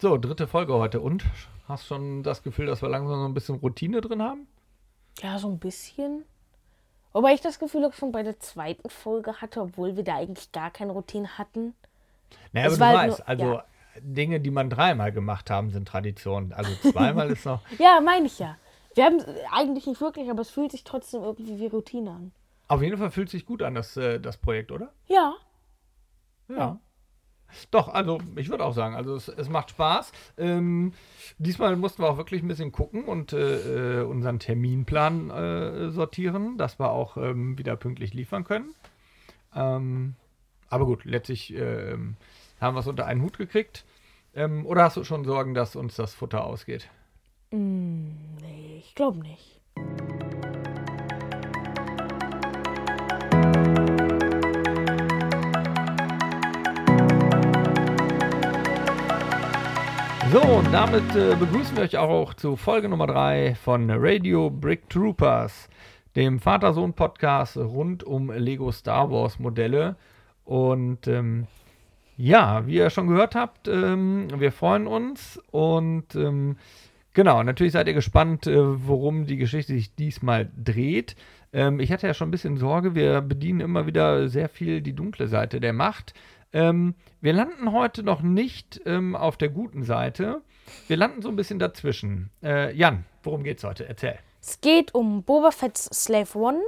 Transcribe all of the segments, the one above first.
So, dritte Folge heute. Und hast schon das Gefühl, dass wir langsam so ein bisschen Routine drin haben? Ja, so ein bisschen. Wobei ich das Gefühl auch schon bei der zweiten Folge hatte, obwohl wir da eigentlich gar keine Routine hatten. Naja, Es aber du halt weißt, nur- also ja. Dinge, die man dreimal gemacht haben, sind Tradition. Also zweimal ist noch. Ja, meine ich ja. Wir haben eigentlich nicht wirklich, aber es fühlt sich trotzdem irgendwie wie Routine an. Auf jeden Fall fühlt sich gut an, das, äh, das Projekt, oder? Ja. Ja. Doch, also ich würde auch sagen, also es, es macht Spaß. Ähm, diesmal mussten wir auch wirklich ein bisschen gucken und äh, äh, unseren Terminplan äh, sortieren, dass wir auch ähm, wieder pünktlich liefern können. Ähm, aber gut, letztlich ähm, haben wir es unter einen Hut gekriegt. Ähm, oder hast du schon Sorgen, dass uns das Futter ausgeht? Nee, ich glaube nicht. So, und damit äh, begrüßen wir euch auch zu Folge Nummer 3 von Radio Brick Troopers, dem Vater-Sohn-Podcast rund um Lego Star Wars Modelle. Und ähm, ja, wie ihr schon gehört habt, ähm, wir freuen uns und ähm, genau, natürlich seid ihr gespannt, äh, worum die Geschichte sich diesmal dreht. Ähm, ich hatte ja schon ein bisschen Sorge, wir bedienen immer wieder sehr viel die dunkle Seite der Macht. Ähm, wir landen heute noch nicht ähm, auf der guten Seite. Wir landen so ein bisschen dazwischen. Äh, Jan, worum geht's heute? Erzähl. Es geht um Boba Fett's Slave One,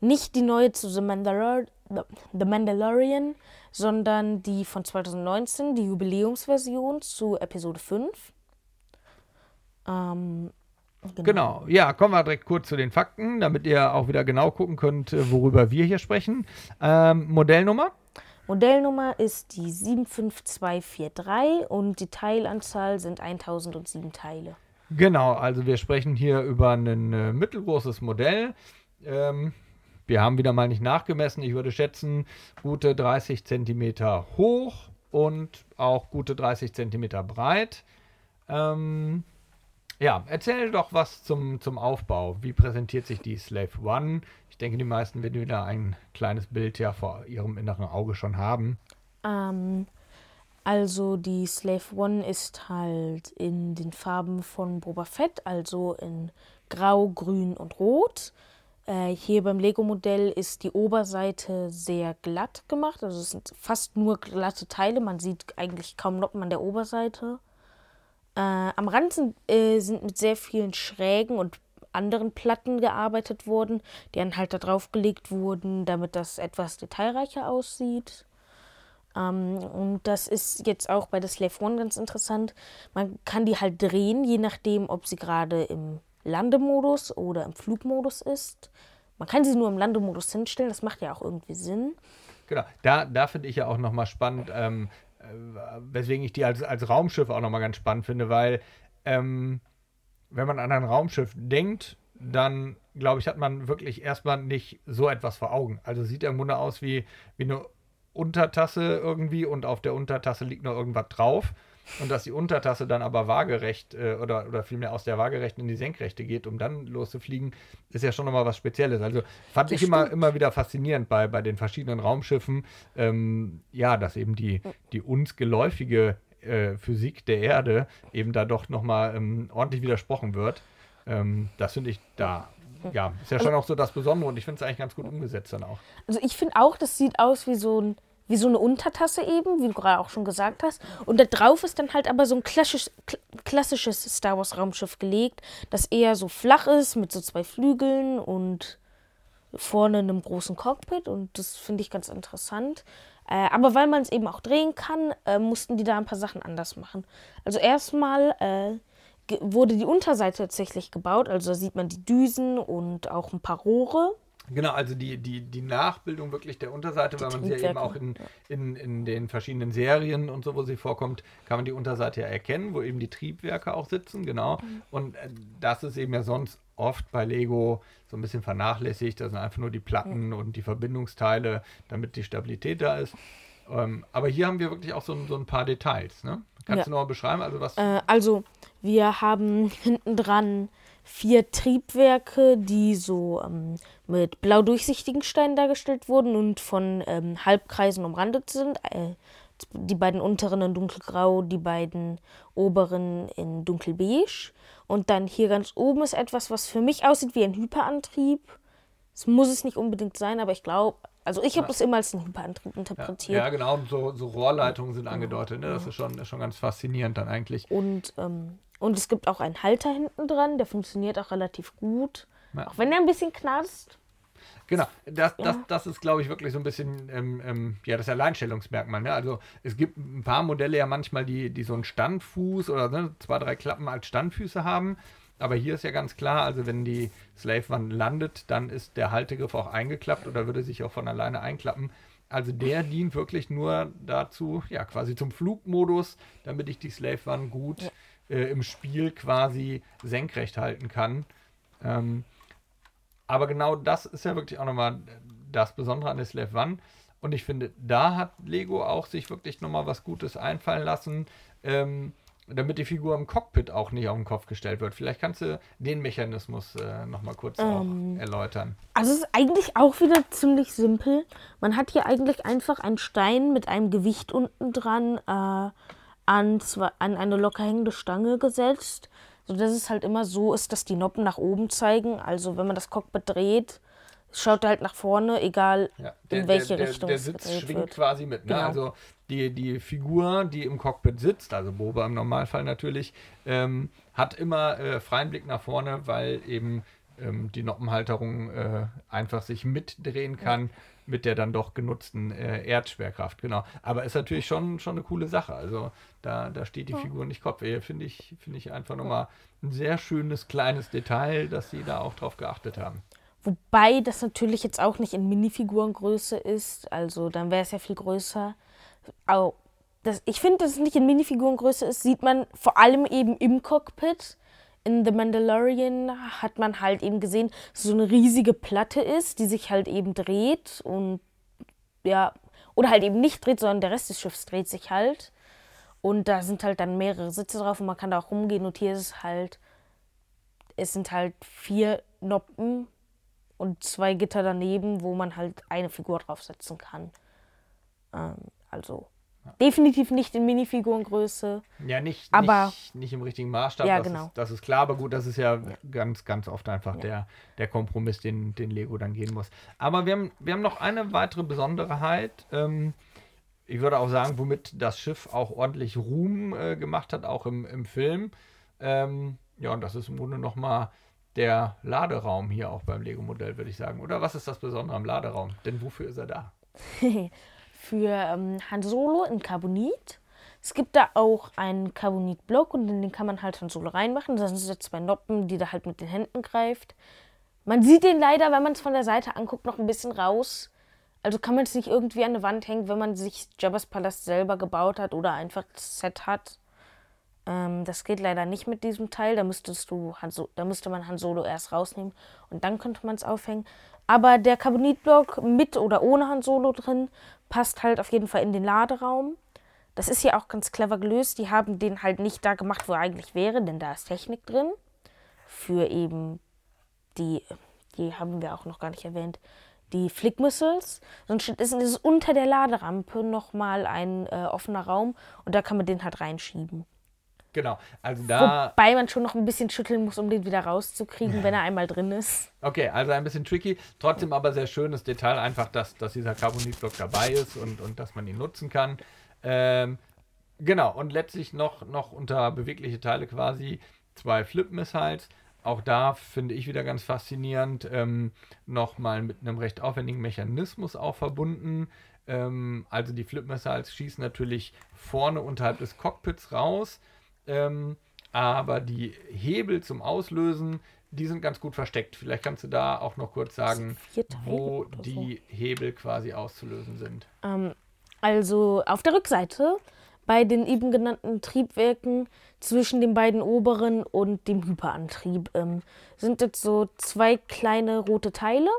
nicht die neue zu The, Mandalor The Mandalorian, sondern die von 2019, die Jubiläumsversion zu Episode 5. Ähm, Genau, ja, kommen wir direkt kurz zu den Fakten, damit ihr auch wieder genau gucken könnt, worüber wir hier sprechen. Ähm, Modellnummer? Modellnummer ist die 75243 und die Teilanzahl sind 1007 Teile. Genau, also wir sprechen hier über ein äh, mittelgroßes Modell. Ähm, wir haben wieder mal nicht nachgemessen. Ich würde schätzen, gute 30 Zentimeter hoch und auch gute 30 Zentimeter breit. Ähm, ja, erzähl doch was zum, zum Aufbau. Wie präsentiert sich die Slave One? Ich denke, die meisten werden wieder ein kleines Bild ja vor ihrem inneren Auge schon haben. Ähm, also die Slave One ist halt in den Farben von Boba Fett, also in Grau, Grün und Rot. Äh, hier beim Lego-Modell ist die Oberseite sehr glatt gemacht, also es sind fast nur glatte Teile. Man sieht eigentlich kaum Noppen an der Oberseite. Äh, am Rand sind, äh, sind mit sehr vielen Schrägen und anderen Platten gearbeitet worden, die dann halt da drauf gelegt wurden, damit das etwas detailreicher aussieht. Ähm, und das ist jetzt auch bei der Slave One ganz interessant. Man kann die halt drehen, je nachdem, ob sie gerade im Landemodus oder im Flugmodus ist. Man kann sie nur im Landemodus hinstellen, das macht ja auch irgendwie Sinn. Genau, da, da finde ich ja auch nochmal spannend, ähm, äh, weswegen ich die als, als Raumschiff auch nochmal ganz spannend finde, weil ähm, wenn man an ein Raumschiff denkt, dann glaube ich, hat man wirklich erstmal nicht so etwas vor Augen. Also sieht im Grunde aus wie, wie eine Untertasse irgendwie und auf der Untertasse liegt noch irgendwas drauf. Und dass die Untertasse dann aber waagerecht äh, oder, oder vielmehr aus der waagerechten in die senkrechte geht, um dann loszufliegen, ist ja schon nochmal was Spezielles. Also fand Das ich immer, stimmt. immer wieder faszinierend bei, bei den verschiedenen Raumschiffen, ähm, ja, dass eben die, die uns geläufige äh, Physik der Erde eben da doch nochmal ähm, ordentlich widersprochen wird. Ähm, das finde ich da, ja, ist ja schon auch so das Besondere und ich finde es eigentlich ganz gut umgesetzt dann auch. Also ich finde auch, das sieht aus wie so, ein, wie so eine Untertasse eben, wie du gerade auch schon gesagt hast. Und da drauf ist dann halt aber so ein klassisch, kl- klassisches Star Wars Raumschiff gelegt, das eher so flach ist mit so zwei Flügeln und vorne einem großen Cockpit. Und das finde ich ganz interessant. Äh, aber weil man es eben auch drehen kann, äh, mussten die da ein paar Sachen anders machen. Also erstmal äh, wurde die Unterseite tatsächlich gebaut. Also da sieht man die Düsen und auch ein paar Rohre. Genau, also die, die, die Nachbildung wirklich der Unterseite, weil man sie ja eben auch in, in, in den verschiedenen Serien und so, wo sie vorkommt, kann man die Unterseite ja erkennen, wo eben die Triebwerke auch sitzen, genau. Und äh, das ist eben ja sonst oft bei Lego so ein bisschen vernachlässigt. Das sind einfach nur die Platten und die Verbindungsteile, damit die Stabilität da ist. Ähm, aber hier haben wir wirklich auch so, ein- so ein paar Details. Ne? Kannst Ja. du noch mal beschreiben, also was? Äh, also, wir haben hinten dran vier Triebwerke, die so ähm, mit blau durchsichtigen Steinen dargestellt wurden und von ähm, Halbkreisen umrandet sind. Äh, die beiden unteren in dunkelgrau, die beiden oberen in dunkelbeige. Und dann hier ganz oben ist etwas, was für mich aussieht wie ein Hyperantrieb. Es muss es nicht unbedingt sein, aber ich glaube, also ich habe es immer als einen Hyperantrieb interpretiert. Ja, ja genau, so, so Rohrleitungen sind angedeutet. Ne? Das ist schon, ist schon ganz faszinierend dann eigentlich. Und, ähm, und es gibt auch einen Halter hinten dran, der funktioniert auch relativ gut. Ja. Auch wenn er ein bisschen knarzt. Genau, das, das, das ist, glaube ich, wirklich so ein bisschen ähm, ähm, ja, das Alleinstellungsmerkmal. Ne? Also es gibt ein paar Modelle ja manchmal, die, die so einen Standfuß oder ne, zwei, drei Klappen als Standfüße haben. Aber hier ist ja ganz klar, also wenn die Slave One landet, dann ist der Haltegriff auch eingeklappt oder würde sich auch von alleine einklappen. Also der dient wirklich nur dazu, ja, quasi zum Flugmodus, damit ich die Slave One gut. Äh, im Spiel quasi senkrecht halten kann. Ähm, aber genau das ist ja wirklich auch nochmal das Besondere an der Slave One. Und ich finde, da hat Lego auch sich wirklich nochmal was Gutes einfallen lassen. Ähm, damit die Figur im Cockpit auch nicht auf den Kopf gestellt wird. Vielleicht kannst du den Mechanismus äh, nochmal kurz ähm, erläutern. Also es ist eigentlich auch wieder ziemlich simpel. Man hat hier eigentlich einfach einen Stein mit einem Gewicht unten dran äh, an, an eine locker hängende Stange gesetzt, sodass es halt immer so ist, dass die Noppen nach oben zeigen. Also wenn man das Cockpit dreht, schaut halt nach vorne, egal ja, der, in welche der, Richtung der, der Sitz schwingt wird. quasi mit. Ne? Genau. Also die, die Figur, die im Cockpit sitzt, also Boba im Normalfall natürlich, ähm, hat immer äh, freien Blick nach vorne, weil eben ähm, die Noppenhalterung äh, einfach sich mitdrehen kann. Ja. Mit der dann doch genutzten äh, Erdschwerkraft, genau. Aber ist natürlich schon, schon eine coole Sache. Also da, da steht die ja. Figur nicht Kopf. Finde ich, find ich einfach nochmal ein sehr schönes kleines Detail, dass sie da auch drauf geachtet haben. Wobei das natürlich jetzt auch nicht in Minifigurengröße ist. Also dann wäre es ja viel größer. Oh, das, ich finde, dass es nicht in Minifigurengröße ist, sieht man vor allem eben im Cockpit. In The Mandalorian hat man halt eben gesehen, dass so eine riesige Platte ist, die sich halt eben dreht und ja, oder halt eben nicht dreht, sondern der Rest des Schiffs dreht sich halt. Und da sind halt dann mehrere Sitze drauf und man kann da auch rumgehen. Und hier ist es halt, es sind halt vier Noppen und zwei Gitter daneben, wo man halt eine Figur draufsetzen kann. Ähm, also ja. definitiv nicht in Minifigurengröße. Ja, nicht, aber nicht, nicht im richtigen Maßstab. Ja, das, genau. ist, das ist klar, aber gut, das ist ja, ja. ganz, ganz oft einfach der, der Kompromiss, den, den Lego dann gehen muss. Aber wir haben, wir haben noch eine weitere Besonderheit. Ähm, ich würde auch sagen, womit das Schiff auch ordentlich Ruhm äh, gemacht hat, auch im, im Film. Ähm, ja, und das ist im Grunde nochmal der Laderaum hier auch beim Lego-Modell, würde ich sagen. Oder was ist das Besondere am Laderaum? Denn wofür ist er da? Für ähm, Han Solo in Carbonit. Es gibt da auch einen Carbonit-Block und in den kann man halt Han Solo reinmachen. Das sind zwei Noppen, die da halt mit den Händen greift. Man sieht den leider, wenn man es von der Seite anguckt, noch ein bisschen raus. Also kann man es nicht irgendwie an eine Wand hängen, wenn man sich Jabba's Palast selber gebaut hat oder einfach das Set hat. Ähm, das geht leider nicht mit diesem Teil. Da, müsstest du Han so da müsste man Han Solo erst rausnehmen und dann könnte man es aufhängen. Aber der Carbonitblock mit oder ohne Han Solo drin passt halt auf jeden Fall in den Laderaum. Das ist hier auch ganz clever gelöst. Die haben den halt nicht da gemacht, wo er eigentlich wäre, denn da ist Technik drin. Für eben die, die haben wir auch noch gar nicht erwähnt, die Flick Missiles. Sonst ist es unter der Laderampe nochmal ein äh, offener Raum und da kann man den halt reinschieben. Genau, also da. Wobei man schon noch ein bisschen schütteln muss, um den wieder rauszukriegen, wenn er einmal drin ist. Okay, also ein bisschen tricky, trotzdem aber sehr schönes Detail, einfach, dass, dass dieser Carbonitblock dabei ist und, und dass man ihn nutzen kann. Ähm, genau, und letztlich noch, noch unter bewegliche Teile quasi zwei Flip-Missiles. Auch da finde ich wieder ganz faszinierend, ähm, nochmal mit einem recht aufwendigen Mechanismus auch verbunden. Ähm, also die Flip-Missiles schießen natürlich vorne unterhalb des Cockpits raus ähm, aber die Hebel zum Auslösen, die sind ganz gut versteckt. Vielleicht kannst du da auch noch kurz sagen, wo die so. Hebel quasi auszulösen sind. Ähm, also auf der Rückseite bei den eben genannten Triebwerken zwischen den beiden oberen und dem Hyperantrieb ähm, sind jetzt so zwei kleine rote Teile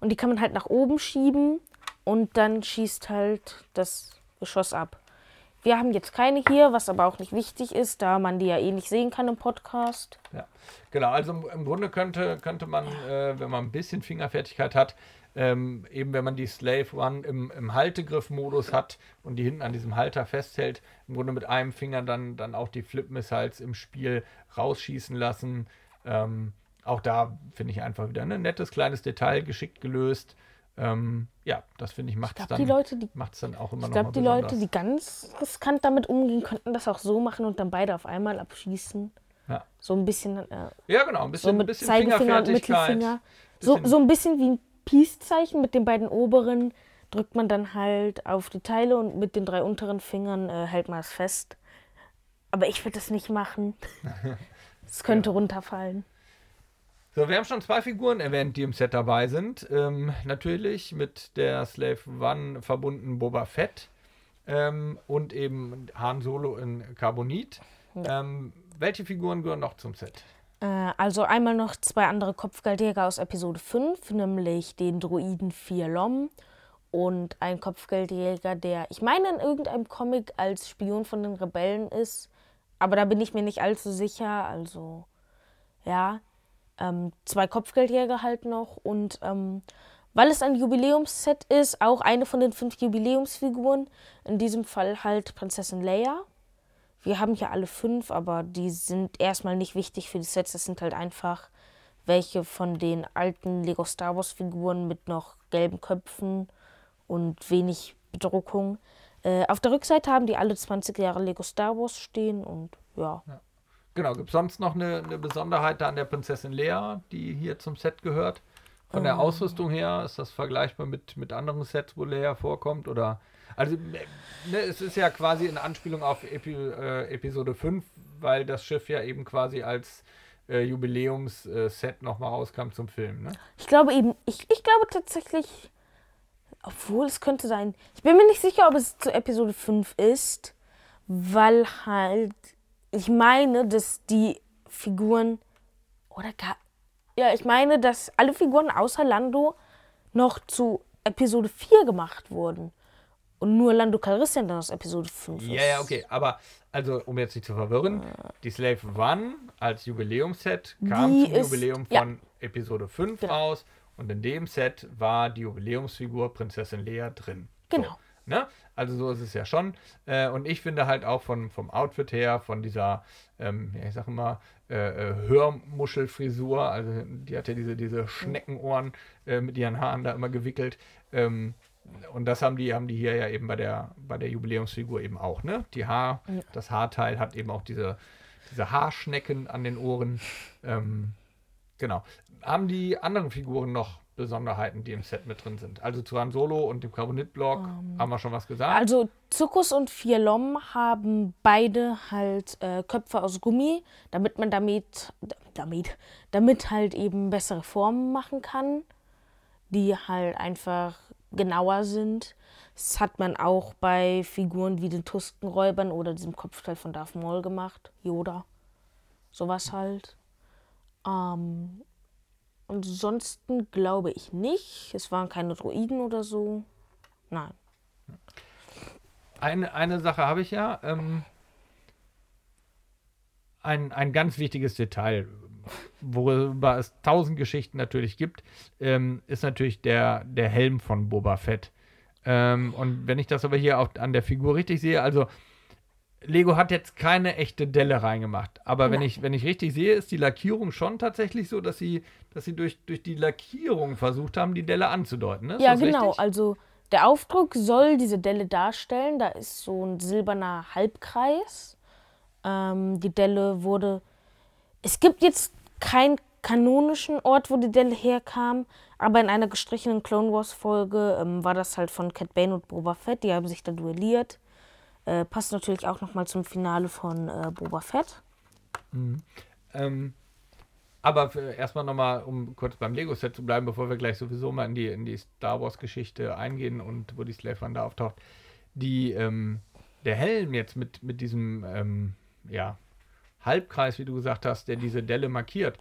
und die kann man halt nach oben schieben und dann schießt halt das Geschoss ab. Wir haben jetzt keine hier, was aber auch nicht wichtig ist, da man die ja eh nicht sehen kann im Podcast. Ja, genau. Also im, Grunde könnte, könnte man, äh, wenn man ein bisschen Fingerfertigkeit hat, ähm, eben wenn man die Slave One im, im Haltegriff-Modus hat und die hinten an diesem Halter festhält, im Grunde mit einem Finger dann, dann auch die Flip-Missiles im Spiel rausschießen lassen. Ähm, auch da finde ich einfach wieder ein nettes kleines Detail, geschickt gelöst. Ähm, ja, das finde ich macht es dann, dann auch immer Ich glaube, die Leute, die ganz riskant damit umgehen, könnten das auch so machen und dann beide auf einmal abschießen. Ja. So ein bisschen. Äh, ja, genau, ein bisschen, so mit bisschen Zeigefinger und Mittelfinger. So, so ein bisschen wie ein Peace-Zeichen mit den beiden oberen drückt man dann halt auf die Teile und mit den drei unteren Fingern äh, hält man es fest. Aber ich würde das nicht machen. Es könnte ja. runterfallen. So, wir haben schon zwei Figuren erwähnt, die im Set dabei sind. Ähm, natürlich mit der Slave One verbunden Boba Fett ähm, und eben Han Solo in Carbonit. Ja. Ähm, welche Figuren gehören noch zum Set? Äh, also einmal noch zwei andere Kopfgeldjäger aus Episode 5, nämlich den Droiden 4 Lom und ein Kopfgeldjäger, der, ich meine, in irgendeinem Comic als Spion von den Rebellen ist. Aber da bin ich mir nicht allzu sicher. Also, ja ähm, zwei Kopfgeldjäger halt noch und ähm, weil es ein Jubiläumsset ist, auch eine von den fünf Jubiläumsfiguren, in diesem Fall halt Prinzessin Leia. Wir haben hier alle fünf, aber die sind erstmal nicht wichtig für die Sets. Das sind halt einfach welche von den alten Lego Star Wars Figuren mit noch gelben Köpfen und wenig Bedruckung. Äh, auf der Rückseite haben die alle 20 Jahre Lego Star Wars stehen und ja. ja. Genau, gibt es sonst noch eine, eine, Besonderheit da an der Prinzessin Lea, die hier zum Set gehört? Von der ähm. Ausrüstung her ist das vergleichbar mit, mit anderen Sets, wo Lea vorkommt? Oder also ne, es ist ja quasi in Anspielung auf Epi, äh, Episode 5, weil das Schiff ja eben quasi als äh, Jubiläumsset äh, nochmal rauskam zum Film. Ne? Ich glaube eben, ich, ich glaube tatsächlich, obwohl es könnte sein, ich bin mir nicht sicher, ob es zu Episode 5 ist, weil halt ich meine, dass die Figuren oder gar ja, ich meine, dass alle Figuren außer Lando noch zu Episode 4 gemacht wurden. Und nur Lando Calrissian dann aus Episode 5 ist. Ja, ja, okay. Aber, also, um jetzt nicht zu verwirren, die Slave One als Jubiläumsset kam die zum ist, Jubiläum von ja. Episode 5 genau. raus. Und in dem Set war die Jubiläumsfigur Prinzessin Lea drin. Genau. So. Ne? Also so ist es ja schon. Äh, und ich finde halt auch von, vom Outfit her, von dieser, ähm, ja, ich sag immer, äh, äh, Hörmuschelfrisur, also die hat ja diese, diese Schneckenohren äh, mit ihren Haaren da immer gewickelt. Ähm, und das haben die, haben die hier ja eben bei der, bei der Jubiläumsfigur eben auch, ne? Die Haar, ja. das Haarteil hat eben auch diese, diese Haarschnecken an den Ohren. Ähm, genau. Haben die anderen Figuren noch Besonderheiten, die im Set mit drin sind. Also zu Han Solo und dem Carbonit-Block um, ähm, haben wir schon was gesagt. Also Zuckus und Fialom haben beide halt äh, Köpfe aus Gummi, damit man damit, damit, damit halt eben bessere Formen machen kann, die halt einfach genauer sind. Das hat man auch bei Figuren wie den Tuskenräubern oder diesem Kopfteil von Darth Maul gemacht. Yoda. Sowas halt. Ähm, Ansonsten glaube ich nicht. Es waren keine Droiden oder so. Nein. Eine, eine Sache habe ich ja. Ähm, ein, ein ganz wichtiges Detail, worüber es tausend Geschichten natürlich gibt, ähm, ist natürlich der, der Helm von Boba Fett. Ähm, und wenn ich das aber hier auch an der Figur richtig sehe, also Lego hat jetzt keine echte Delle reingemacht. Aber wenn ich, wenn ich richtig sehe, ist die Lackierung schon tatsächlich so, dass sie, dass sie durch, durch die Lackierung versucht haben, die Delle anzudeuten. Ne? Ja, genau. Richtig? Also der Aufdruck soll diese Delle darstellen. Da ist so ein silberner Halbkreis. Ähm, die Delle wurde. Es gibt jetzt keinen kanonischen Ort, wo die Delle herkam, aber in einer gestrichenen Clone Wars Folge ähm, war das halt von Cat Bane und Boba Fett. Die haben sich da duelliert. Äh, passt natürlich auch nochmal zum Finale von äh, Boba Fett. Mhm. Ähm, aber erstmal nochmal, um kurz beim Lego-Set zu bleiben, bevor wir gleich sowieso mal in die, in die Star Wars-Geschichte eingehen und wo die Slave One da auftaucht. Die, ähm, der Helm jetzt mit, mit diesem ähm, ja, Halbkreis, wie du gesagt hast, der diese Delle markiert,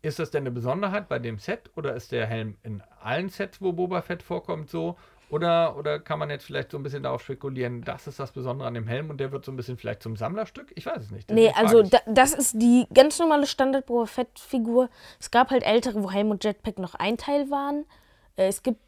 ist das denn eine Besonderheit bei dem Set oder ist der Helm in allen Sets, wo Boba Fett vorkommt, so? Oder, oder kann man jetzt vielleicht so ein bisschen darauf spekulieren, das ist das Besondere an dem Helm und der wird so ein bisschen vielleicht zum Sammlerstück? Ich weiß es nicht. Nee, also da, das ist die ganz normale Standard Boba Fett-Figur. Es gab halt ältere, wo Helm und Jetpack noch ein Teil waren. Äh, es gibt,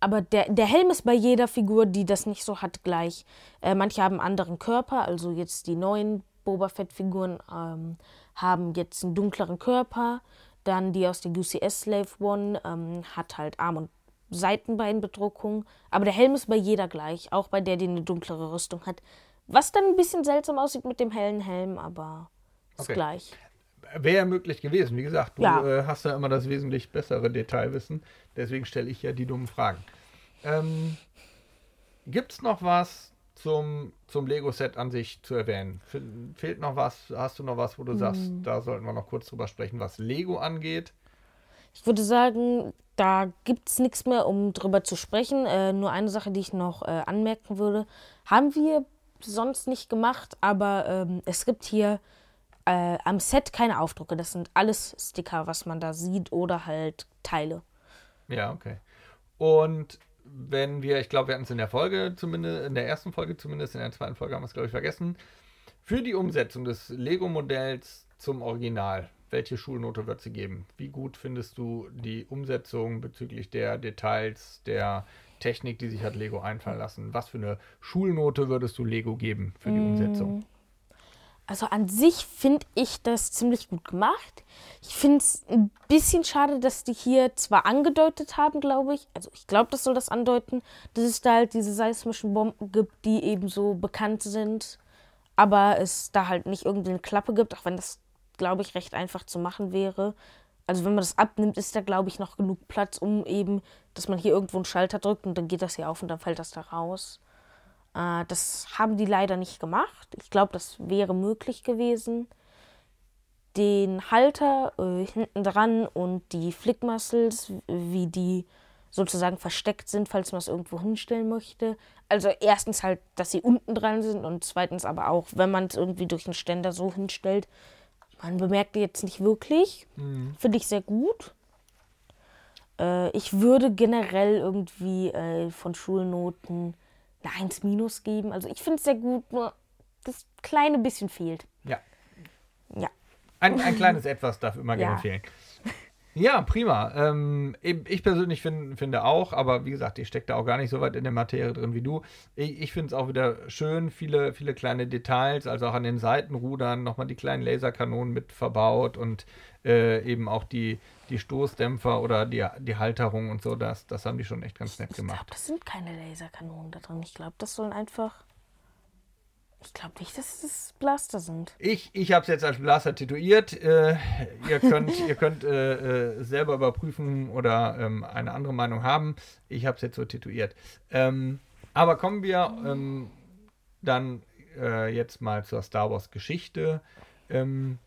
aber der, der Helm ist bei jeder Figur, die das nicht so hat, gleich. Äh, manche haben einen anderen Körper, also jetzt die neuen Boba Fett-Figuren ähm, haben jetzt einen dunkleren Körper. Dann die aus der UCS Slave One ähm, hat halt Arm und Seitenbeinbedruckung. Aber der Helm ist bei jeder gleich, auch bei der, die eine dunklere Rüstung hat. Was dann ein bisschen seltsam aussieht mit dem hellen Helm, aber ist okay. gleich. Wäre ja möglich gewesen. Wie gesagt, du ja. äh, hast ja immer das wesentlich bessere Detailwissen. Deswegen stelle ich ja die dummen Fragen. Ähm, Gibt es noch was zum, zum Lego-Set an sich zu erwähnen? Fehlt noch was? Hast du noch was, wo du hm. sagst, da sollten wir noch kurz drüber sprechen, was Lego angeht? Ich würde sagen, da gibt es nichts mehr, um drüber zu sprechen. Äh, nur eine Sache, die ich noch äh, anmerken würde. Haben wir sonst nicht gemacht, aber ähm, es gibt hier äh, am Set keine Aufdrucke. Das sind alles Sticker, was man da sieht oder halt Teile. Ja, okay. Und wenn wir, ich glaube, wir hatten es in der Folge zumindest, in der ersten Folge zumindest, in der zweiten Folge haben wir es, glaube ich, vergessen, für die Umsetzung des Lego-Modells zum Original welche Schulnote wird sie geben? Wie gut findest du die Umsetzung bezüglich der Details, der Technik, die sich hat Lego einfallen lassen? Was für eine Schulnote würdest du Lego geben für die mm. Umsetzung? Also an sich finde ich das ziemlich gut gemacht. Ich finde es ein bisschen schade, dass die hier zwar angedeutet haben, glaube ich, also ich glaube, das soll das andeuten, dass es da halt diese seismischen Bomben gibt, die eben so bekannt sind, aber es da halt nicht irgendeine Klappe gibt, auch wenn das glaube ich, recht einfach zu machen wäre. Also wenn man das abnimmt, ist da, glaube ich, noch genug Platz, um eben, dass man hier irgendwo einen Schalter drückt und dann geht das hier auf und dann fällt das da raus. Äh, das haben die leider nicht gemacht. Ich glaube, das wäre möglich gewesen. Den Halter äh, hinten dran und die Flickmuscles, wie die sozusagen versteckt sind, falls man es irgendwo hinstellen möchte. Also erstens halt, dass sie unten dran sind und zweitens aber auch, wenn man es irgendwie durch einen Ständer so hinstellt, man bemerkt jetzt nicht wirklich. Mhm. Finde ich sehr gut. Äh, ich würde generell irgendwie äh, von Schulnoten eine 1 minus geben. Also ich finde es sehr gut, nur das kleine bisschen fehlt. Ja. Ja. Ein, ein kleines Etwas darf immer gerne fehlen. Ja, prima. Ähm, ich persönlich find, finde auch, aber wie gesagt, ich stecke da auch gar nicht so weit in der Materie drin wie du. Ich, ich finde es auch wieder schön, viele, viele kleine Details, also auch an den Seitenrudern nochmal die kleinen Laserkanonen mit verbaut und äh, eben auch die, die Stoßdämpfer oder die, die Halterung und so, das, das haben die schon echt ganz nett gemacht. Ich glaube, das sind keine Laserkanonen da drin. Ich glaube, das sollen einfach ich glaube nicht, dass es Blaster sind. Ich, ich habe es jetzt als Blaster tituiert. Äh, ihr könnt, ihr könnt äh, äh, selber überprüfen oder ähm, eine andere Meinung haben. Ich habe es jetzt so tituiert. Ähm, aber kommen wir ähm, dann äh, jetzt mal zur Star Wars Geschichte. Ähm,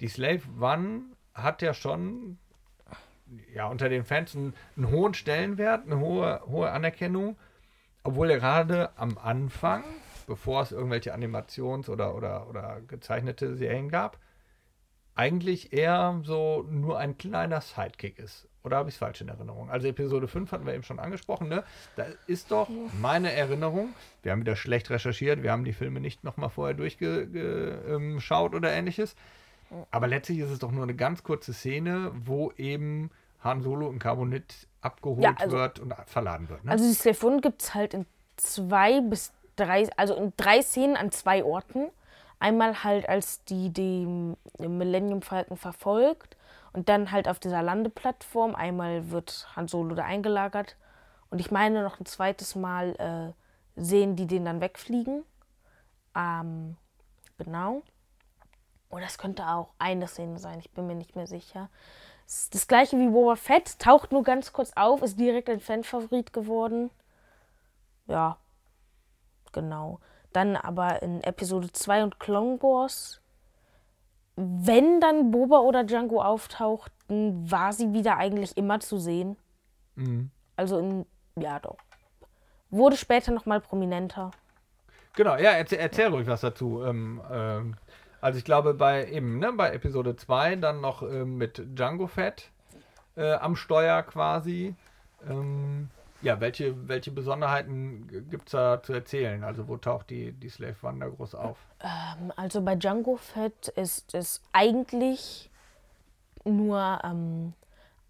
die Slave One hat ja schon ja, unter den Fans einen, einen hohen Stellenwert, eine hohe, hohe Anerkennung, obwohl er gerade am Anfang bevor es irgendwelche Animations- oder, oder, oder gezeichnete Serien gab, eigentlich eher so nur ein kleiner Sidekick ist. Oder habe ich es falsch in Erinnerung? Also Episode 5 hatten wir eben schon angesprochen, ne? Da ist doch meine Erinnerung, wir haben wieder schlecht recherchiert, wir haben die Filme nicht nochmal vorher durchgeschaut oder ähnliches. Aber letztlich ist es doch nur eine ganz kurze Szene, wo eben Han Solo in Carbonit abgeholt ja, also, wird und verladen wird. Ne? Also das Telefon gibt es halt in zwei bis drei, also in drei Szenen an zwei Orten. Einmal halt, als die den Millennium Falcon verfolgt und dann halt auf dieser Landeplattform. Einmal wird Han Solo da eingelagert und ich meine noch ein zweites Mal äh, sehen die den dann wegfliegen. Ähm, genau. Oder es könnte auch eine Szene sein, ich bin mir nicht mehr sicher. Das gleiche wie Boba Fett, taucht nur ganz kurz auf, ist direkt ein Fanfavorit geworden. Ja, genau. Dann aber in Episode 2 und Clone Wars, wenn dann Boba oder Django auftauchten, war sie wieder eigentlich immer zu sehen. Mhm. Also in, ja doch. Wurde später nochmal prominenter. Genau, ja, erzähl, erzähl ruhig was dazu. Ähm, ähm, also ich glaube bei eben, ne, bei Episode 2 dann noch ähm, mit Django Fett äh, am Steuer quasi. Ähm, ja, welche, welche Besonderheiten gibt es da zu erzählen? Also wo taucht die, die Slave One da groß auf? Ähm, also bei Django Fett ist es eigentlich nur ähm,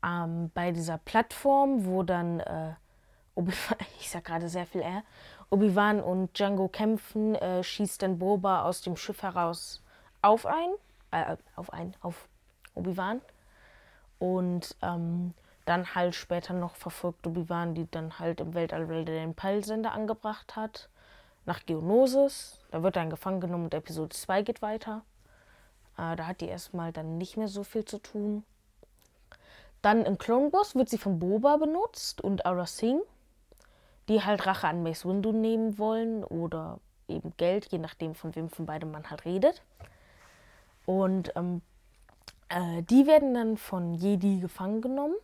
ähm, bei dieser Plattform, wo dann, äh, ich sag gerade sehr viel R, Obi-Wan und Django kämpfen, äh, schießt dann Boba aus dem Schiff heraus auf ein, äh, auf ein, auf Obi-Wan. Und ähm, dann halt später noch verfolgt Obi-Wan, die dann halt im Weltall den Peilsender angebracht hat, nach Geonosis. Da wird dann gefangen genommen und Episode 2 geht weiter. Äh, da hat die erstmal dann nicht mehr so viel zu tun. Dann in Clone Wars wird sie von Boba benutzt und Aura Singh, die halt Rache an Mace Windu nehmen wollen oder eben Geld, je nachdem von wem von beidem man halt redet. Und ähm, äh, die werden dann von Jedi gefangen genommen.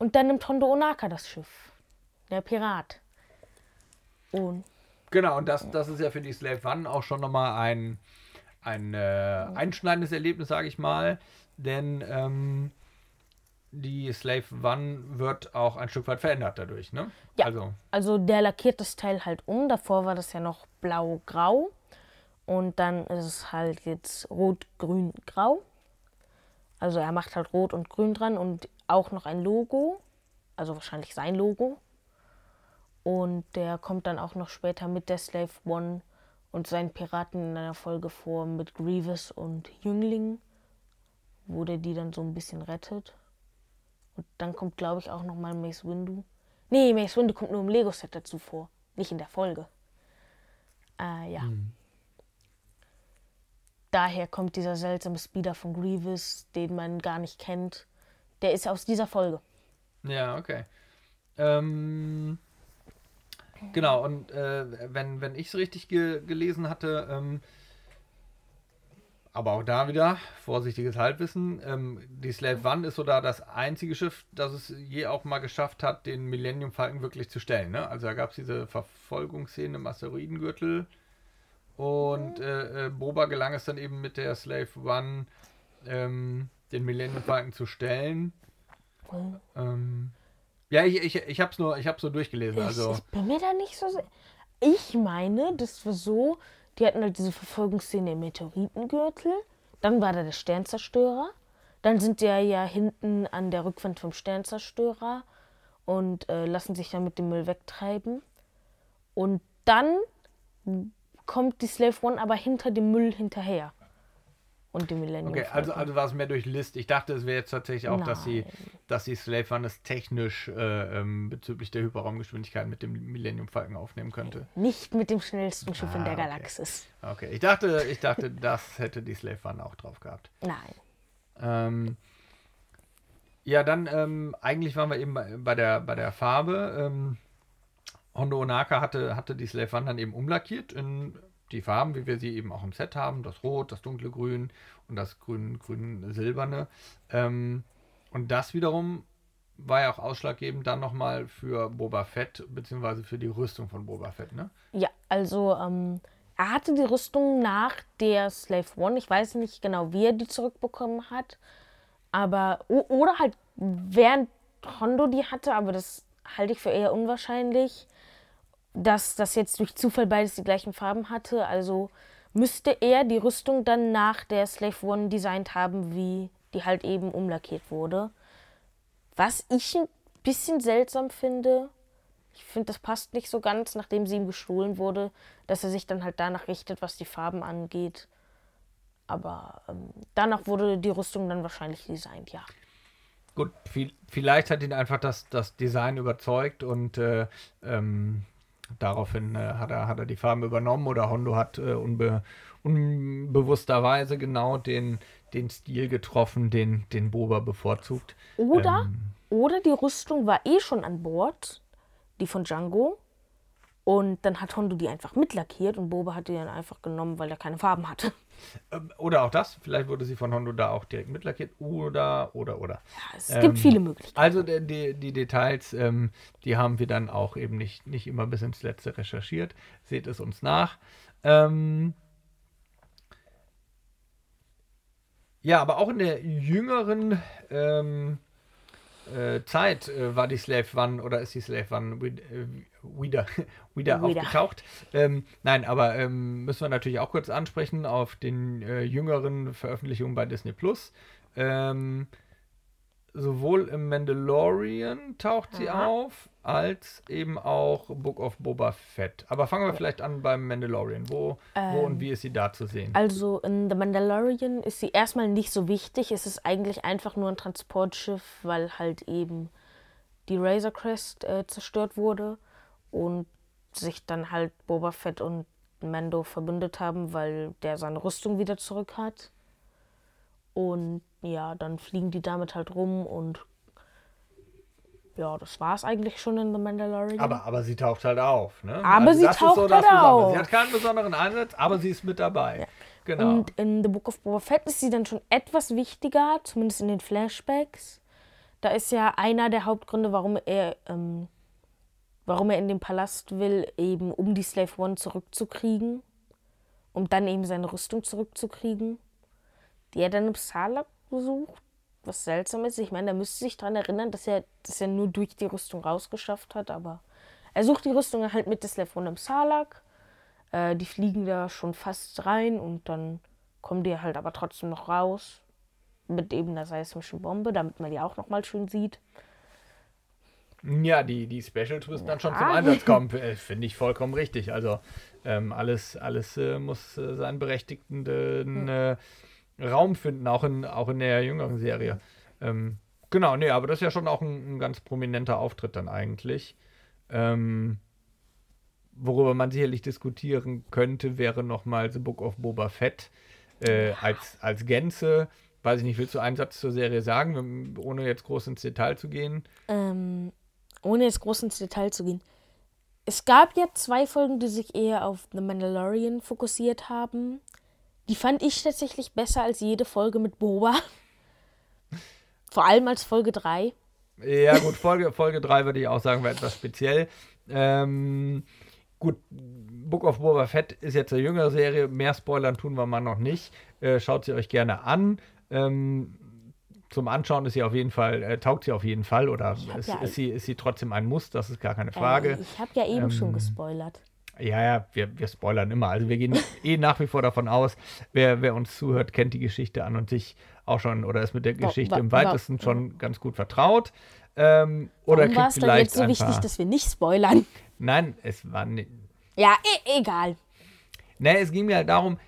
Und dann nimmt Hondo Onaka das Schiff. Der Pirat. Und genau, und das, das ist ja für die Slave One auch schon nochmal ein, ein äh, einschneidendes Erlebnis, sage ich mal. Denn ähm, die Slave One wird auch ein Stück weit verändert dadurch, ne? Ja. Also, also der lackiert das Teil halt um. Davor war das ja noch blau-grau. Und dann ist es halt jetzt rot-grün-grau. Also er macht halt Rot und Grün dran und auch noch ein Logo, also wahrscheinlich sein Logo. Und der kommt dann auch noch später mit der Slave One und seinen Piraten in einer Folge vor mit Grievous und Jüngling, wo der die dann so ein bisschen rettet. Und dann kommt, glaube ich, auch noch mal Mace Windu. Nee, Mace Windu kommt nur im Lego-Set dazu vor, nicht in der Folge. Äh, ja. Hm daher kommt dieser seltsame Speeder von Grievous, den man gar nicht kennt. Der ist aus dieser Folge. Ja, okay. Ähm, genau, und äh, wenn, wenn ich es richtig ge gelesen hatte, ähm, aber auch da wieder, vorsichtiges Halbwissen, ähm, die Slave One ist so da das einzige Schiff, das es je auch mal geschafft hat, den Millennium Falcon wirklich zu stellen. Ne? Also da gab es diese Verfolgungsszene im Asteroidengürtel und äh, äh, Boba gelang es dann eben mit der Slave One ähm, den Millennium Falcon zu stellen. Ähm, ja, ich, ich, ich habe es nur, ich hab's nur durchgelesen. Also. Ich, ich bin mir da nicht so sehr. Ich meine, das war so, die hatten halt diese Verfolgungsszene im Meteoritengürtel. Dann war da der Sternzerstörer. Dann sind die ja hinten an der Rückwand vom Sternzerstörer und äh, lassen sich dann mit dem Müll wegtreiben. Und dann kommt die Slave One aber hinter dem Müll hinterher. Und dem Millennium. Okay, also, also war es mehr durch List. Ich dachte, es wäre jetzt tatsächlich auch, dass sie, dass die Slave es technisch äh, ähm, bezüglich der Hyperraumgeschwindigkeit mit dem Millennium Falcon aufnehmen könnte. Nicht mit dem schnellsten Schiff ah, in der okay. Galaxis. Okay, ich dachte, ich dachte, das hätte die Slave One auch drauf gehabt. Nein. Ähm, ja, dann ähm, eigentlich waren wir eben bei, bei, der, bei der Farbe. Ähm, Hondo Onaka hatte, hatte die Slave One dann eben umlackiert in die Farben, wie wir sie eben auch im Set haben, das Rot, das dunkle Grün und das grün, grün silberne. Ähm, und das wiederum war ja auch ausschlaggebend dann nochmal für Boba Fett, beziehungsweise für die Rüstung von Boba Fett, ne? Ja, also ähm, er hatte die Rüstung nach der Slave One. Ich weiß nicht genau, wie er die zurückbekommen hat. Aber, oder halt während Hondo die hatte, aber das halte ich für eher unwahrscheinlich dass das jetzt durch Zufall beides die gleichen Farben hatte. Also müsste er die Rüstung dann nach der Slave One designt haben, wie die halt eben umlackiert wurde. Was ich ein bisschen seltsam finde, ich finde, das passt nicht so ganz, nachdem sie ihm gestohlen wurde, dass er sich dann halt danach richtet, was die Farben angeht. Aber ähm, danach wurde die Rüstung dann wahrscheinlich designt, ja. Gut, viel, vielleicht hat ihn einfach das, das Design überzeugt und äh, ähm, daraufhin äh, hat, er, hat er die Farben übernommen oder Hondo hat äh, unbe, unbewussterweise genau den, den Stil getroffen, den, den Boba bevorzugt. Oder, ähm, oder die Rüstung war eh schon an Bord, die von Django. Und dann hat Hondo die einfach mitlackiert und Boba hat die dann einfach genommen, weil er keine Farben hatte. Ähm, oder auch das, vielleicht wurde sie von Hondo da auch direkt mitlackiert. Oder, oder, oder. Ja, es ähm, gibt viele Möglichkeiten. Also die, die, die Details, ähm, die haben wir dann auch eben nicht, nicht immer bis ins Letzte recherchiert. Seht es uns nach. Ähm, ja, aber auch in der jüngeren ähm, äh, Zeit äh, war die Slave One oder ist die Slave One äh, wieder, wieder Wieder. aufgetaucht. Ähm, nein, aber ähm, müssen wir natürlich auch kurz ansprechen auf den äh, jüngeren Veröffentlichungen bei Disney Plus. Ähm, sowohl im Mandalorian taucht sie Aha. auf, als eben auch Book of Boba Fett. Aber fangen wir vielleicht an beim Mandalorian. Wo, wo und Ähm, wie ist sie da zu sehen? Also in The Mandalorian ist sie erstmal nicht so wichtig. Es ist eigentlich einfach nur ein Transportschiff, weil halt eben die Razor Crest äh, zerstört wurde und sich dann halt Boba Fett und Mando verbündet haben, weil der seine Rüstung wieder zurück hat. Und ja, dann fliegen die damit halt rum und ja, das war es eigentlich schon in The Mandalorian. Aber, aber sie taucht halt auf, ne? Aber sie das ist taucht das halt auf. Sie hat keinen besonderen Einsatz, aber sie ist mit dabei. Genau. Und in The Book of Boba Fett ist sie dann schon etwas wichtiger, zumindest in den Flashbacks. Da ist ja einer der Hauptgründe, warum er, ähm, warum er in den Palast will, eben um die Slave One zurückzukriegen. Um dann eben seine Rüstung zurückzukriegen. Die er dann im Salak besucht. Was seltsam ist. Ich meine, er müsste sich daran erinnern, dass er das ja nur durch die Rüstung rausgeschafft hat. Aber er sucht die Rüstung halt mit der Slave One im Salak. Äh, die fliegen da schon fast rein und dann kommen die halt aber trotzdem noch raus. Mit eben einer seismischen Bombe, damit man die auch nochmal schön sieht. Ja, die, die Specials müssen dann schon zum. Einsatz kommen. Äh, Finde ich vollkommen richtig. Also ähm, alles, alles äh, muss äh, seinen berechtigten äh, Raum finden, auch in, auch in der jüngeren Serie. Ähm, genau, nee, aber das ist ja schon auch ein, ein ganz prominenter Auftritt dann eigentlich. Ähm, worüber man sicherlich diskutieren könnte, wäre nochmal The Book of Boba Fett äh, als, als Gänze. Weiß ich nicht, willst du einen Satz zur Serie sagen, ohne jetzt groß ins Detail zu gehen? Ähm, ohne jetzt groß ins Detail zu gehen. Es gab ja zwei Folgen, die sich eher auf The Mandalorian fokussiert haben. Die fand ich tatsächlich besser als jede Folge mit Boba. Vor allem als Folge 3. Ja, gut, Folge, Folge 3 würde ich auch sagen, war etwas speziell. Ähm, gut, Book of Boba Fett ist jetzt eine jüngere Serie. Mehr Spoilern tun wir mal noch nicht. Äh, schaut sie euch gerne an. Ähm, zum Anschauen ist sie auf jeden Fall, äh, taugt sie auf jeden Fall oder ist, ja ist, sie, ist sie trotzdem ein Muss, das ist gar keine Frage. Äh, ich habe ja eben schon Ähm, gespoilert. Ja, ja, wir, wir spoilern immer. Also wir gehen eh nach wie vor davon aus, wer, wer uns zuhört, kennt die Geschichte an und sich auch schon oder ist mit der Geschichte wa- im wa- weitesten schon ganz gut vertraut. Ähm, oder Warum war es dann jetzt so wichtig, paar, dass wir nicht spoilern? Nein, es war nicht. Ja, e egal. Nee, es ging mir halt darum,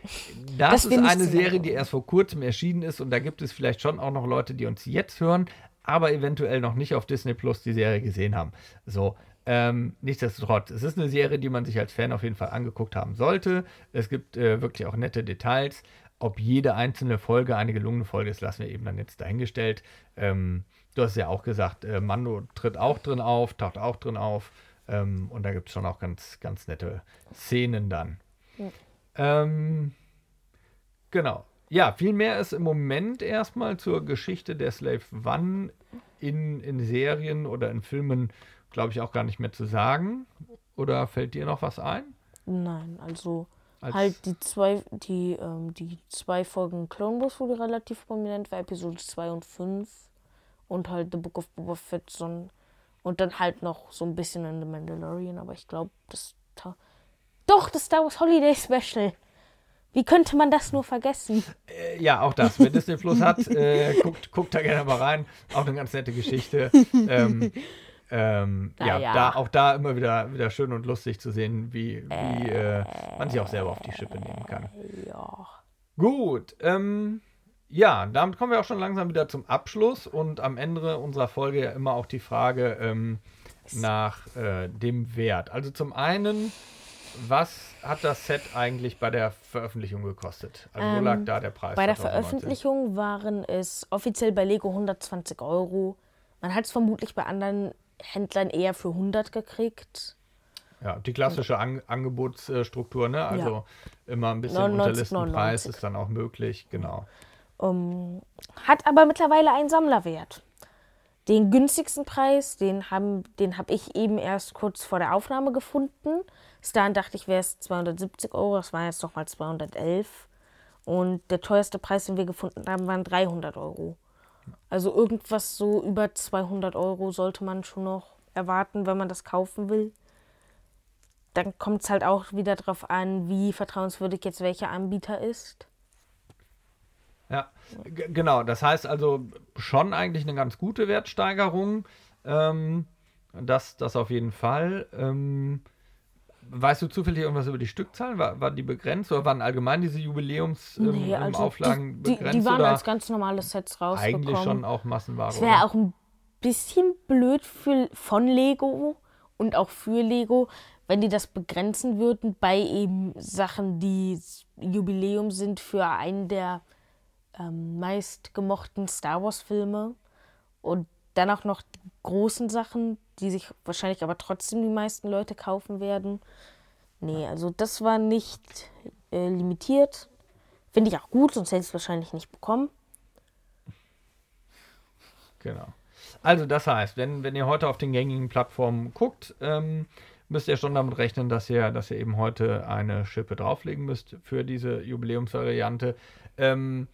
das Dass ist eine Serie, die erst vor kurzem erschienen ist und da gibt es vielleicht schon auch noch Leute, die uns jetzt hören, aber eventuell noch nicht auf Disney Plus die Serie gesehen haben. So, ähm, nichtsdestotrotz, es ist eine Serie, die man sich als Fan auf jeden Fall angeguckt haben sollte. Es gibt äh, wirklich auch nette Details. Ob jede einzelne Folge eine gelungene Folge ist, lassen wir eben dann jetzt dahingestellt. Ähm, du hast ja auch gesagt, äh, Mando tritt auch drin auf, taucht auch drin auf. Ähm, und da gibt es schon auch ganz, ganz nette Szenen dann. Ähm, genau. Ja, viel mehr ist im Moment erstmal zur Geschichte der Slave One in, in Serien oder in Filmen, glaube ich, auch gar nicht mehr zu sagen. Oder fällt dir noch was ein? Nein, also Als- halt die zwei, die, ähm, die zwei Folgen Clone Wars wurde relativ prominent, war Episode 2 und 5. Und halt The Book of Boba Fett so ein, und dann halt noch so ein bisschen in The Mandalorian, aber ich glaube, das doch, das Star Wars Holiday Special. Wie könnte man das nur vergessen? Äh, ja, auch das. Wer Disney Plus hat, äh, guckt, guckt da gerne mal rein. Auch eine ganz nette Geschichte. ähm, ähm, ja, Naja. da, auch da immer wieder, wieder schön und lustig zu sehen, wie, wie äh, man sich auch selber auf die Schippe nehmen kann. Ja. Gut, ähm, ja, damit kommen wir auch schon langsam wieder zum Abschluss und am Ende unserer Folge ja immer auch die Frage ähm, nach äh, dem Wert. Also zum einen, was hat das Set eigentlich bei der Veröffentlichung gekostet? Also wo Ähm, lag da der Preis? Bei der 2019? Veröffentlichung waren es offiziell bei Lego 120 Euro. Man hat es vermutlich bei anderen Händlern eher für 100 gekriegt. Ja, die klassische An Angebotsstruktur, ne? Also immer ein bisschen 99, Unterlistenpreis 99. ist dann auch möglich, genau. Ähm, hat aber mittlerweile einen Sammlerwert. Den günstigsten Preis, den habe den hab ich eben erst kurz vor der Aufnahme gefunden. Bis dahin dachte ich, wäre es 270 Euro, das waren jetzt nochmal 211. Und der teuerste Preis, den wir gefunden haben, waren 300 Euro. Also irgendwas so über 200 Euro sollte man schon noch erwarten, wenn man das kaufen will. Dann kommt es halt auch wieder darauf an, wie vertrauenswürdig jetzt welcher Anbieter ist. Ja, genau. Das heißt also schon eigentlich eine ganz gute Wertsteigerung. Ähm, das, das auf jeden Fall. Ähm, weißt du zufällig irgendwas über die Stückzahlen? War, war die begrenzt oder waren allgemein diese Jubiläumsauflagen Nee, ähm, also Auflagen die, begrenzt? die, die waren als ganz normale Sets rausgekommen. eigentlich schon auch Massenware? Es wäre auch ein bisschen blöd für, von Lego und auch für Lego, wenn die das begrenzen würden bei eben Sachen, die Jubiläum sind für einen der ähm, meistgemochten Star Wars-Filme und dann auch noch die großen Sachen, die sich wahrscheinlich aber trotzdem die meisten Leute kaufen werden. Nee, also das war nicht äh, limitiert. Finde ich auch gut, sonst hätte ich es wahrscheinlich nicht bekommen. Genau. Also das heißt, wenn, wenn ihr heute auf den gängigen Plattformen guckt, ähm, müsst ihr schon damit rechnen, dass ihr, dass ihr eben heute eine Schippe drauflegen müsst für diese Jubiläumsvariante. Ähm,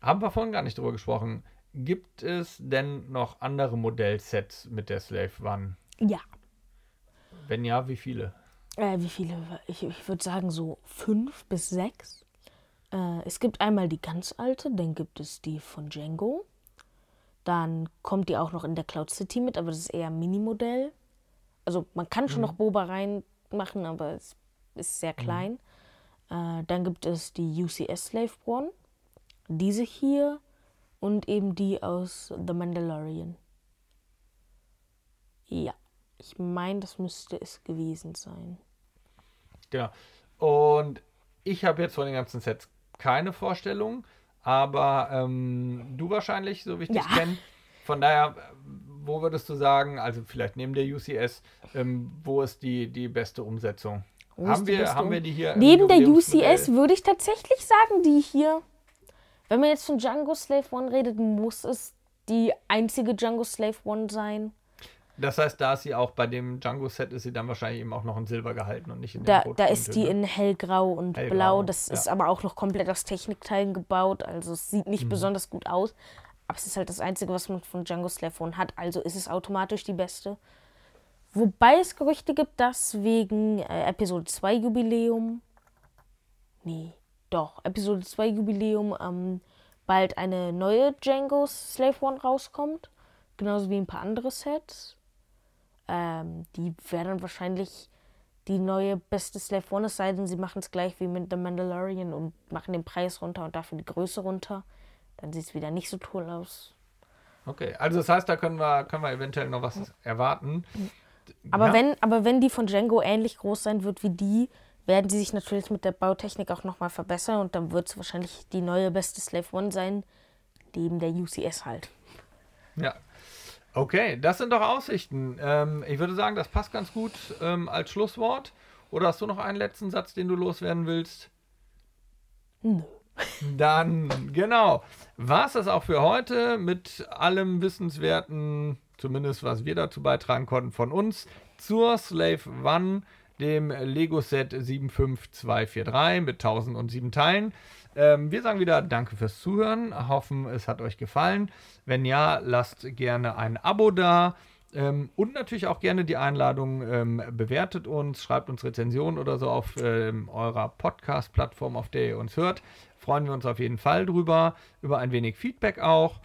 haben wir vorhin gar nicht drüber gesprochen. Gibt es denn noch andere Modellsets mit der Slave One? Ja. Wenn ja, wie viele? Äh, wie viele? Ich, ich würde sagen so fünf bis sechs. Äh, es gibt einmal die ganz alte, dann gibt es die von Django. Dann kommt die auch noch in der Cloud City mit, aber das ist eher ein Minimodell. Also man kann schon noch Boba reinmachen, aber es ist sehr klein. Äh, dann gibt es die UCS Slave One. Diese hier und eben die aus The Mandalorian. Ja, ich meine, das müsste es gewesen sein. Genau. Und ich habe jetzt von den ganzen Sets keine Vorstellung, aber ähm, du wahrscheinlich, so wie ich dich Ja. kenne. Von daher, wo würdest du sagen, also vielleicht neben der UCS, ähm, wo ist die, die beste Umsetzung? Wo Haben wir, haben wir die hier? Neben der? UCS würde ich tatsächlich sagen, die hier, wenn man jetzt von Django Slave One redet, muss es die einzige Django Slave One sein. Das heißt, da ist sie auch bei dem Django-Set, ist sie dann wahrscheinlich eben auch noch in Silber gehalten und nicht in Da, da ist die in hellgrau und Hellgrau, blau. Das ja. ist aber auch noch komplett aus Technikteilen gebaut. Also es sieht Mhm. nicht besonders gut aus. Aber es ist halt das Einzige, was man von Django Slave One hat. Also ist es automatisch die beste. Wobei es Gerüchte gibt, dass wegen äh, Episode 2 Jubiläum. Nee, doch, Episode 2 Jubiläum ähm, bald eine neue Django Slave One rauskommt. Genauso wie ein paar andere Sets. Ähm, die wäre dann wahrscheinlich die neue beste Slave One, es sei denn, sie machen es gleich wie mit The Mandalorian und machen den Preis runter und dafür die Größe runter. Dann sieht es wieder nicht so toll aus. Okay, also das heißt, da können wir, können wir eventuell noch was erwarten. Aber, Ja. wenn, aber wenn die von Django ähnlich groß sein wird wie die, werden die sich natürlich mit der Bautechnik auch nochmal verbessern und dann wird es wahrscheinlich die neue beste Slave One sein, neben der UCS halt. Ja. Okay, das sind doch Aussichten. Ähm, ich würde sagen, das passt ganz gut ähm, als Schlusswort. Oder hast du noch einen letzten Satz, den du loswerden willst? Nö. Dann, genau. War es das auch für heute mit allem Wissenswerten, zumindest was wir dazu beitragen konnten von uns, zur Slave One, dem Lego-Set 75243 mit 1007 Teilen. Ähm, wir sagen wieder Danke fürs Zuhören, hoffen, es hat euch gefallen. Wenn ja, lasst gerne ein Abo da. Ähm, und natürlich auch gerne die Einladung, ähm, bewertet uns, schreibt uns Rezensionen oder so auf ähm, eurer Podcast-Plattform, auf der ihr uns hört. Freuen wir uns auf jeden Fall drüber, über ein wenig Feedback auch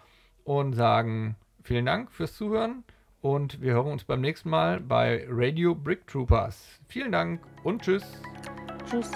und sagen vielen Dank fürs Zuhören und wir hören uns beim nächsten Mal bei Radio Brick Troopers. Vielen Dank und tschüss. Tschüss.